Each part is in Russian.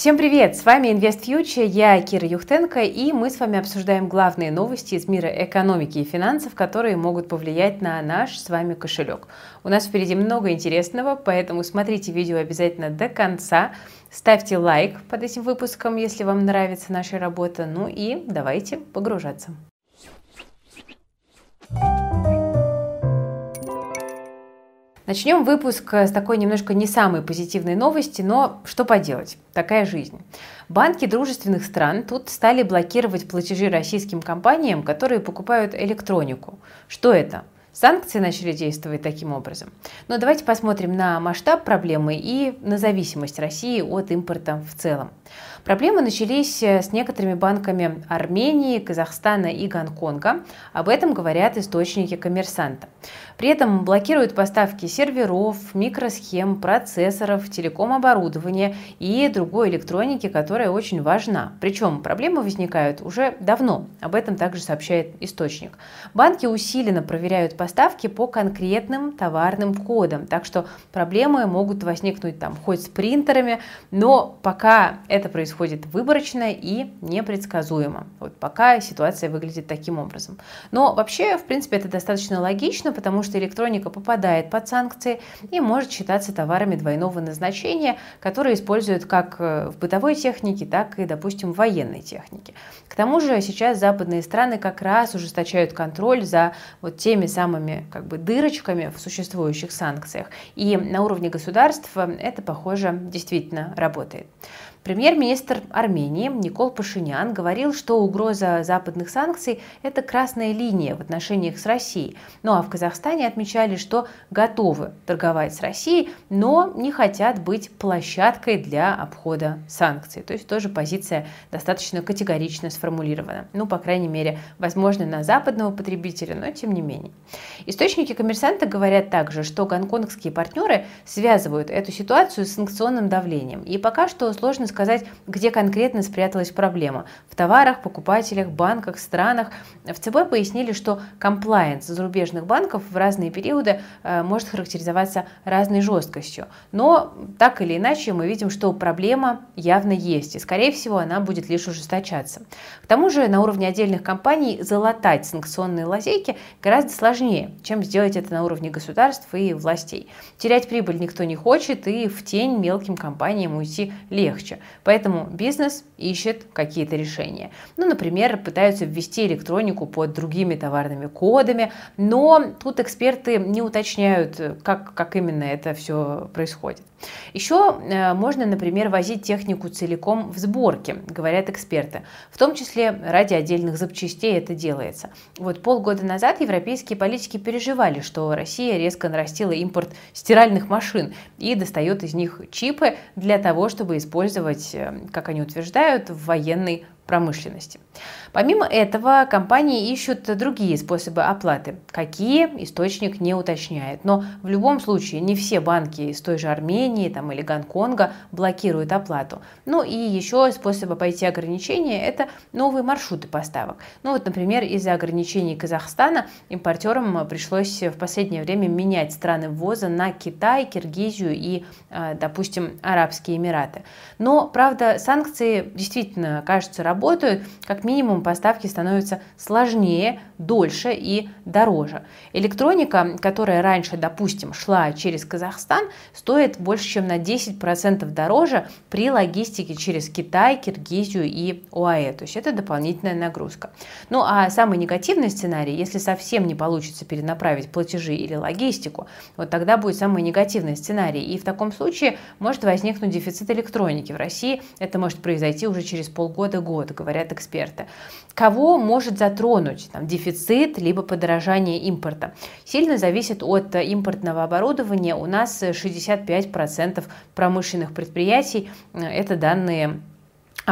Всем привет! С вами Invest Future, я Кира Юхтенко, и мы с вами обсуждаем главные новости из мира экономики и финансов, которые могут повлиять на наш с вами кошелек. У нас впереди много интересного, поэтому смотрите видео обязательно до конца. Ставьте лайк под этим выпуском, если вам нравится наша работа. Ну и давайте погружаться. Начнем выпуск с такой немножко не самой позитивной новости, но что поделать, такая жизнь. Банки дружественных стран тут стали блокировать платежи российским компаниям, которые покупают электронику. Что это? Санкции начали действовать таким образом. Но давайте посмотрим на масштаб проблемы и на зависимость России от импорта в целом. Проблемы начались э, с некоторыми банками Армении, Казахстана и Гонконга. Об этом говорят источники коммерсанта. При этом блокируют поставки серверов, микросхем, процессоров, телеком-оборудования и другой электроники, которая очень важна. Причем проблемы возникают уже давно. Об этом также сообщает источник. Банки усиленно проверяют поставки по конкретным товарным кодам, так что проблемы могут возникнуть там хоть с принтерами, но пока это происходит выборочно и непредсказуемо. Вот пока ситуация выглядит таким образом. Но вообще, в принципе, это достаточно логично, потому что электроника попадает под санкции и может считаться товарами двойного назначения, которые используют как э, в бытовой технике, так и, допустим, в военной технике. К тому же сейчас западные страны как раз ужесточают контроль за вот теми самыми как бы дырочками в существующих санкциях. И на уровне государства это, похоже, действительно работает. Премьер-министр Армении Никол Пашинян говорил, что угроза западных санкций – это красная линия в отношениях с Россией. Ну а в Казахстане отмечали, что готовы торговать с Россией, но не хотят быть площадкой для обхода санкций. То есть тоже позиция достаточно категорично сформулирована. Ну, по крайней мере, возможно, на западного потребителя, но тем не менее. Источники коммерсанта говорят также, что гонконгские партнеры связывают эту ситуацию с санкционным давлением. И пока что сложно сказать, где конкретно спряталась проблема. В товарах, покупателях, банках, странах. В ЦБ пояснили, что комплайенс зарубежных банков в разные периоды э, может характеризоваться разной жесткостью. Но так или иначе мы видим, что проблема явно есть, и скорее всего она будет лишь ужесточаться. К тому же на уровне отдельных компаний залатать санкционные лазейки гораздо сложнее, чем сделать это на уровне государств и властей. Терять прибыль никто не хочет, и в тень мелким компаниям уйти легче. Поэтому бизнес ищет какие-то решения. Ну, например, пытаются ввести электронику под другими товарными кодами, но тут эксперты не уточняют, как, как именно это все происходит. Еще э, можно, например, возить технику целиком в сборке, говорят эксперты. В том числе ради отдельных запчастей это делается. Вот полгода назад европейские политики переживали, что Россия резко нарастила импорт стиральных машин и достает из них чипы для того, чтобы использовать использовать, э, как они утверждают, в военной промышленности. Помимо этого, компании ищут другие способы оплаты. Какие, источник не уточняет. Но в любом случае не все банки из той же Армении там, или Гонконга блокируют оплату. Ну и еще способ обойти ограничения – это новые маршруты поставок. Ну вот, например, из-за ограничений Казахстана импортерам пришлось в последнее время менять страны ввоза на Китай, Киргизию и, э, допустим, Арабские Эмираты. Но, правда, санкции действительно, кажется, работают. Как минимум поставки становятся сложнее, дольше и дороже. Электроника, которая раньше, допустим, шла через Казахстан, стоит больше, чем на 10% дороже при логистике через Китай, Киргизию и ОАЭ. То есть это дополнительная нагрузка. Ну а самый негативный сценарий, если совсем не получится перенаправить платежи или логистику, вот тогда будет самый негативный сценарий. И в таком случае может возникнуть дефицит электроники. В России это может произойти уже через полгода-год, говорят эксперты. Кого может затронуть там, дефицит либо подорожание импорта? Сильно зависит от импортного оборудования. У нас 65% промышленных предприятий, э, это данные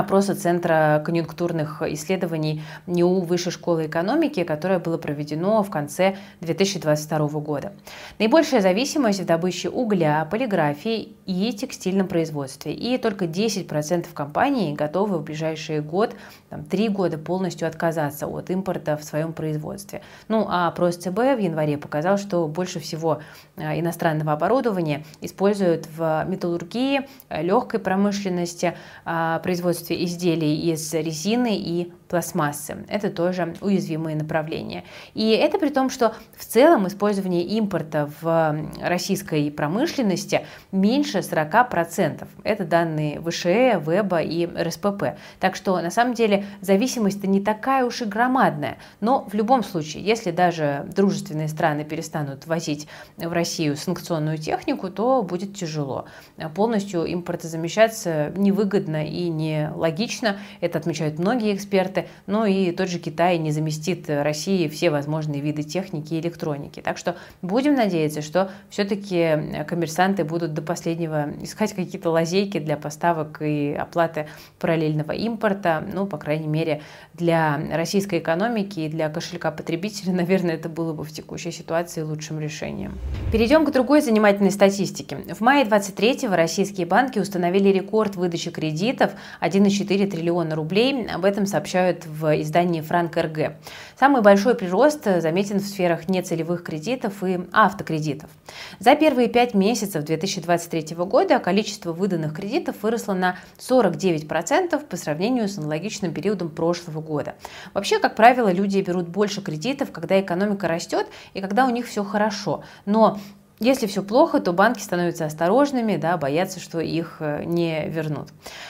опроса Центра конъюнктурных исследований НИУ Высшей школы экономики, которое было проведено в конце 2022 года. Наибольшая зависимость в добыче угля, полиграфии и текстильном производстве. И только 10% компаний готовы в ближайший год, там, 3 года полностью отказаться от импорта в своем производстве. Ну а опрос ЦБ в январе показал, что больше всего э, иностранного оборудования используют в металлургии, легкой промышленности, э, производстве изделий из резины и пластмассы. Это тоже уязвимые направления. И это при том, что в целом использование импорта в российской промышленности меньше 40%. Это данные ВШЭ, ВЭБа и РСПП. Так что на самом деле зависимость-то не такая уж и громадная. Но в любом случае, если даже дружественные страны перестанут возить в Россию санкционную технику, то будет тяжело. Полностью импортозамещаться невыгодно и не логично. Это отмечают многие эксперты. Ну и тот же Китай не заместит России все возможные виды техники и электроники. Так что будем надеяться, что все-таки коммерсанты будут до последнего искать какие-то лазейки для поставок и оплаты параллельного импорта. Ну, по крайней мере, для российской экономики и для кошелька потребителя, наверное, это было бы в текущей ситуации лучшим решением. Перейдем к другой занимательной статистике. В мае 23-го российские банки установили рекорд выдачи кредитов 1,4 триллиона рублей. Об этом сообщают в издании «Франк РГ». Самый большой прирост заметен в сферах нецелевых кредитов и автокредитов. За первые пять месяцев 2023 года количество выданных кредитов выросло на 49% по сравнению с аналогичным периодом прошлого года. Вообще, как правило, люди берут больше кредитов, когда экономика растет и когда у них все хорошо. Но если все плохо, то банки становятся осторожными, да, боятся, что их э, не вернут.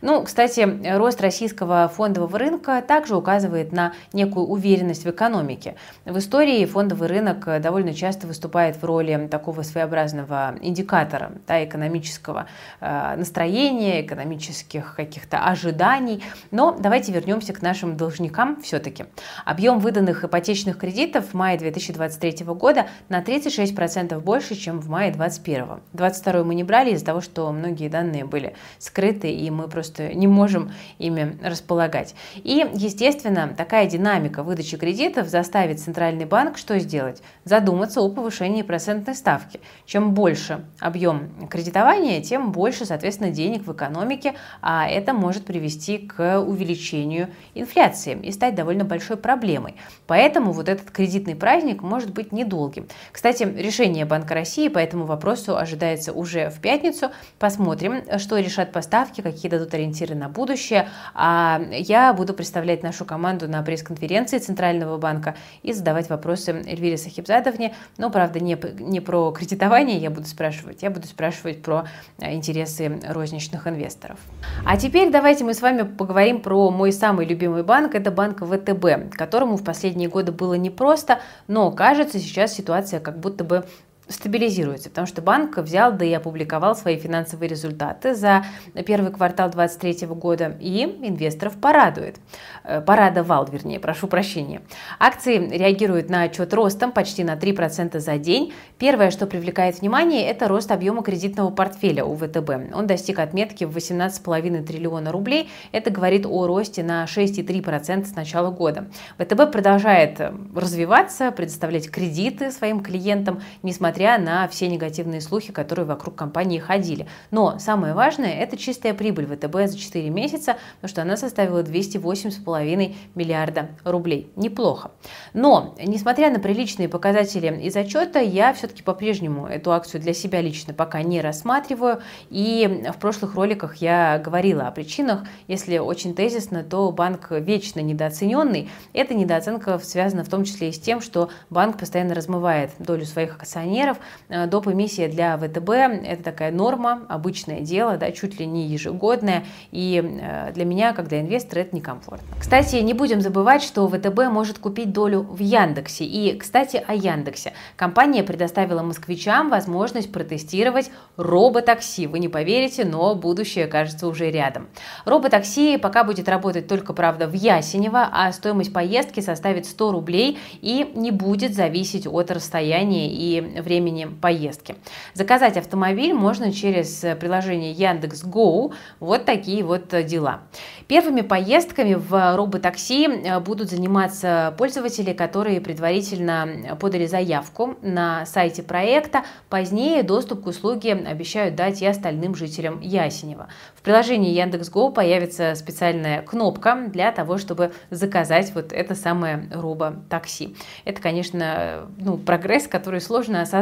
Ну, кстати, рост российского фондового рынка также указывает на некую уверенность в экономике. В истории фондовый рынок э, довольно часто выступает в роли такого своеобразного индикатора да, экономического э, настроения, экономических каких-то ожиданий. Но давайте вернемся к нашим должникам все-таки. Объем выданных ипотечных кредитов в мае 2023 года на 36% больше, чем чем в мае 21. 22 мы не брали из-за того, что многие данные были скрыты, и мы просто не можем ими располагать. И, естественно, такая динамика выдачи кредитов заставит Центральный банк что сделать? Задуматься о повышении процентной ставки. Чем больше объем кредитования, тем больше, соответственно, денег в экономике, а это может привести к увеличению инфляции и стать довольно большой проблемой. Поэтому вот этот кредитный праздник может быть недолгим. Кстати, решение Банка России России по этому вопросу ожидается уже в пятницу. Посмотрим, что решат поставки, какие дадут ориентиры на будущее. А я буду представлять нашу команду на пресс-конференции Центрального банка и задавать вопросы Эльвире Сахибзадовне. Но, правда, не, не про кредитование я буду спрашивать, я буду спрашивать про а, интересы розничных инвесторов. А теперь давайте мы с вами поговорим про мой самый любимый банк. Это банк ВТБ, которому в последние годы было непросто, но кажется сейчас ситуация как будто бы стабилизируется, потому что банк взял да и опубликовал свои финансовые результаты за первый квартал 2023 года и инвесторов порадует. Э, порадовал, вернее, прошу прощения. Акции реагируют на отчет ростом почти на 3% за день. Первое, что привлекает внимание, это рост объема кредитного портфеля у ВТБ. Он достиг отметки в 18,5 триллиона рублей. Это говорит о росте на 6,3% с начала года. ВТБ продолжает э, развиваться, предоставлять кредиты своим клиентам, несмотря несмотря на все негативные слухи, которые вокруг компании ходили. Но самое важное – это чистая прибыль ВТБ за 4 месяца, потому что она составила 208,5 миллиарда рублей. Неплохо. Но, несмотря на приличные показатели из отчета, я все-таки по-прежнему эту акцию для себя лично пока не рассматриваю. И в прошлых роликах я говорила о причинах. Если очень тезисно, то банк вечно недооцененный. Эта недооценка связана в том числе и с тем, что банк постоянно размывает долю своих акционеров, акционеров. Э, доп. эмиссия для ВТБ – это такая норма, обычное дело, да, чуть ли не ежегодное. И э, для меня, как для инвестора, это некомфортно. Кстати, не будем забывать, что ВТБ может купить долю в Яндексе. И, кстати, о Яндексе. Компания предоставила москвичам возможность протестировать роботакси. Вы не поверите, но будущее, кажется, уже рядом. Роботакси пока будет работать только, правда, в Ясенево, а стоимость поездки составит 100 рублей и не будет зависеть от расстояния и времени времени поездки. Заказать автомобиль можно через приложение Яндекс Go. Вот такие вот дела. Первыми поездками в роботакси э, будут заниматься пользователи, которые предварительно подали заявку на сайте проекта. Позднее доступ к услуге обещают дать и остальным жителям Ясенева. В приложении Яндекс.Го появится специальная кнопка для того, чтобы заказать вот это самое робо-такси. Это, конечно, ну, прогресс, который сложно осознать.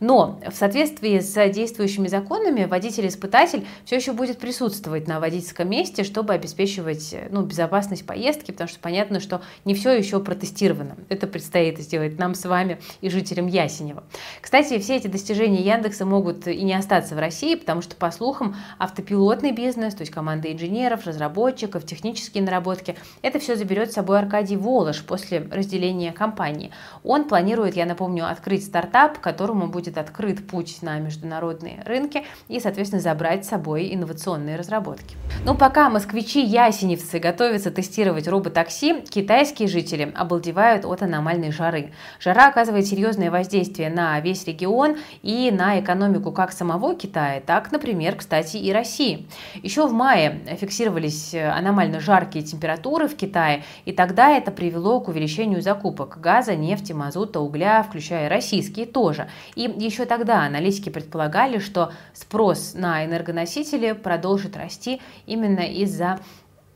Но в соответствии с действующими законами водитель-испытатель все еще будет присутствовать на водительском месте, чтобы обеспечивать ну, безопасность поездки, потому что понятно, что не все еще протестировано. Это предстоит сделать нам с вами и жителям Ясенева. Кстати, все эти достижения Яндекса могут и не остаться в России, потому что, по слухам, автопилот Пилотный бизнес, то есть команда инженеров, разработчиков, технические наработки, это все заберет с собой Аркадий Волош после разделения компании. Он планирует, я напомню, открыть стартап, которому будет открыт путь на международные рынки и, соответственно, забрать с собой инновационные разработки. Ну, пока москвичи-ясеневцы готовятся тестировать роботакси, китайские жители обалдевают от аномальной жары. Жара оказывает серьезное воздействие на весь регион и на экономику как самого Китая, так, например, кстати, и России. Еще в мае фиксировались аномально жаркие температуры в Китае, и тогда это привело к увеличению закупок газа, нефти, мазута, угля, включая российские тоже. И еще тогда аналитики предполагали, что спрос на энергоносители продолжит расти именно из-за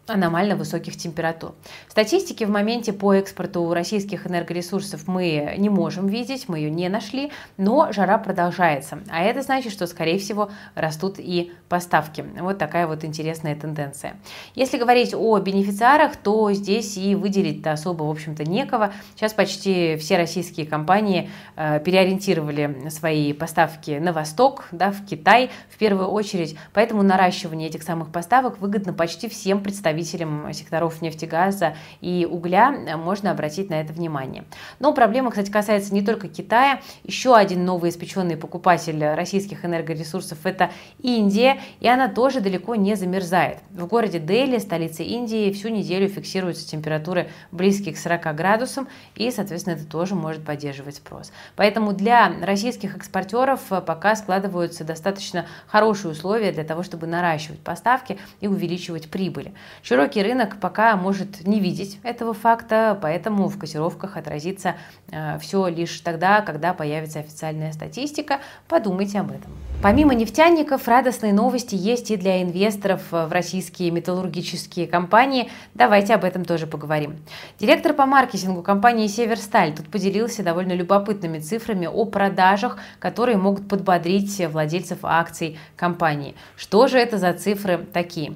аномально высоких температур. Статистики в моменте по экспорту российских энергоресурсов мы не можем видеть, мы ее не нашли, но жара продолжается. А это значит, что, скорее всего, растут и поставки. Вот такая вот интересная тенденция. Если говорить о бенефициарах, то здесь и выделить-то особо, в общем-то, некого. Сейчас почти все российские компании э, переориентировали свои поставки на восток, да, в Китай в первую очередь, поэтому наращивание этих самых поставок выгодно почти всем представителям представителям секторов нефтегаза и угля э, можно обратить на это внимание. Но проблема, кстати, касается не только Китая. Еще один новый испеченный покупатель российских энергоресурсов – это Индия, и она тоже далеко не замерзает. В городе Дели, столице Индии, всю неделю фиксируются температуры близкие к 40 градусам, и, соответственно, это тоже может поддерживать спрос. Поэтому для российских экспортеров э, пока складываются достаточно хорошие условия для того, чтобы наращивать поставки и увеличивать прибыли. Широкий рынок пока может не видеть этого факта, поэтому в котировках отразится э, все лишь тогда, когда появится официальная статистика. Подумайте об этом. Помимо нефтяников, радостные новости есть и для инвесторов в российские металлургические компании. Давайте об этом тоже поговорим. Директор по маркетингу компании «Северсталь» тут поделился довольно любопытными цифрами о продажах, которые могут подбодрить владельцев акций компании. Что же это за цифры такие?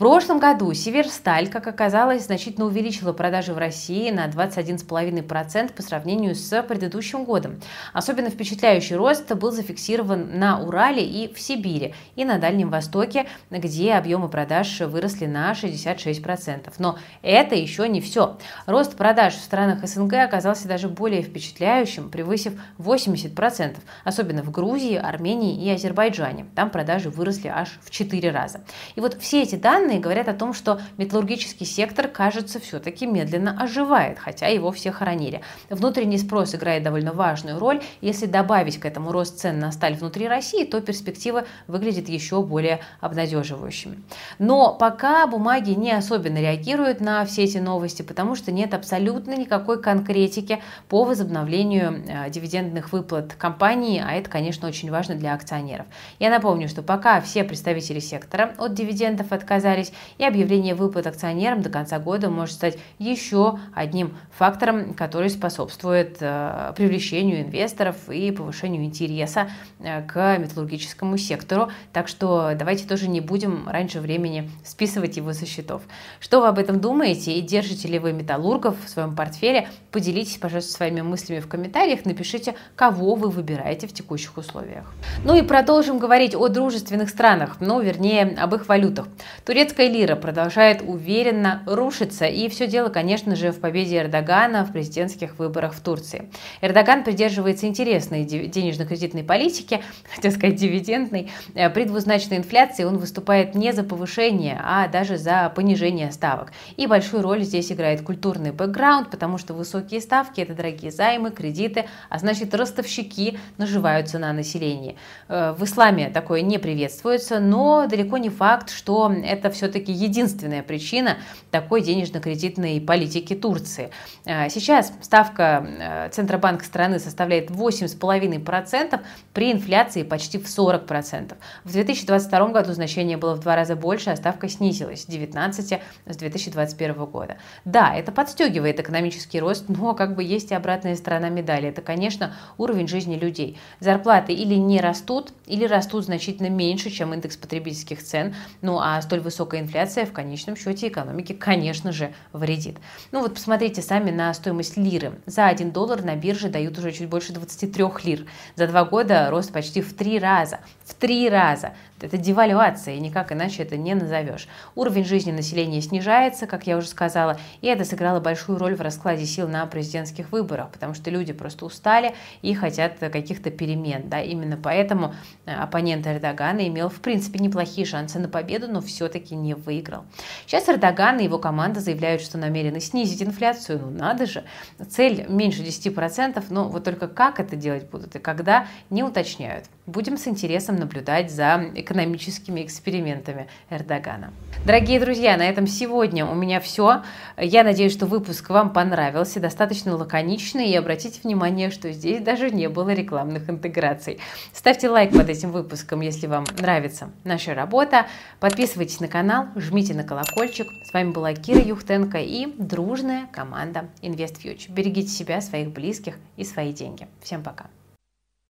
Прошлом году Северсталь, как оказалось, значительно увеличила продажи в России на 21,5% по сравнению с предыдущим годом. Особенно впечатляющий рост был зафиксирован на Урале и в Сибири, и на Дальнем Востоке, где объемы продаж выросли на 66%. Но это еще не все. Рост продаж в странах СНГ оказался даже более впечатляющим, превысив 80%, особенно в Грузии, Армении и Азербайджане. Там продажи выросли аж в 4 раза. И вот все эти данные данные говорят о том, что металлургический сектор, кажется, все-таки медленно оживает, хотя его все хоронили. Внутренний спрос играет довольно важную роль. Если добавить к этому рост цен на сталь внутри России, то перспективы выглядят еще более обнадеживающими. Но пока бумаги не особенно реагируют на все эти новости, потому что нет абсолютно никакой конкретики по возобновлению э, дивидендных выплат компании, а это, конечно, очень важно для акционеров. Я напомню, что пока все представители сектора от дивидендов отказались, остались, и объявление выплат акционерам до конца года может стать еще одним фактором, который способствует э, привлечению инвесторов и повышению интереса э, к металлургическому сектору. Так что давайте тоже не будем раньше времени списывать его со счетов. Что вы об этом думаете и держите ли вы металлургов в своем портфеле? Поделитесь, пожалуйста, своими мыслями в комментариях, напишите, кого вы выбираете в текущих условиях. Ну и продолжим говорить о дружественных странах, ну, вернее, об их валютах. Турецкая Турецкая лира продолжает уверенно рушиться, и все дело, конечно же, в победе Эрдогана в президентских выборах в Турции. Эрдоган придерживается интересной денежно-кредитной политики, хотел сказать дивидендной. Э, при двузначной инфляции он выступает не за повышение, а даже за понижение ставок. И большую роль здесь играет культурный бэкграунд, потому что высокие ставки – это дорогие займы, кредиты, а значит ростовщики наживаются на населении. Э, в исламе такое не приветствуется, но далеко не факт, что это все-таки единственная причина такой денежно-кредитной политики Турции. А, сейчас ставка э, Центробанка страны составляет 8,5% при инфляции почти в 40%. В 2022 году значение было в два раза больше, а ставка снизилась с 19 с 2021 года. Да, это подстегивает экономический рост, но как бы есть и обратная сторона медали. Это, конечно, уровень жизни людей. Зарплаты или не растут, или растут значительно меньше, чем индекс потребительских цен. Ну а столь высокая инфляция в конечном счете экономике, конечно же, вредит. Ну вот посмотрите сами на стоимость лиры. За 1 доллар на бирже дают уже чуть больше 23 лир. За два года рост почти в три раза. В три раза. Это девальвация, и никак иначе это не назовешь. Уровень жизни населения снижается, как я уже сказала, и это сыграло большую роль в раскладе сил на президентских выборах, потому что люди просто устали и хотят каких-то перемен. Да? Именно поэтому э, оппонент Эрдогана имел, в принципе, неплохие шансы на победу, но все-таки не выиграл. Сейчас Эрдоган и его команда заявляют, что намерены снизить инфляцию. Ну надо же. Цель меньше 10%, но вот только как это делать будут и когда, не уточняют. Будем с интересом наблюдать за экономическими экспериментами Эрдогана. Дорогие друзья, на этом сегодня у меня все. Я надеюсь, что выпуск вам понравился, достаточно лаконичный, и обратите внимание, что здесь даже не было рекламных интеграций. Ставьте лайк под этим выпуском, если вам нравится наша работа. Подписывайтесь на канал, жмите на колокольчик. С вами была Кира Юхтенко и дружная команда InvestFuture. Берегите себя, своих близких и свои деньги. Всем пока!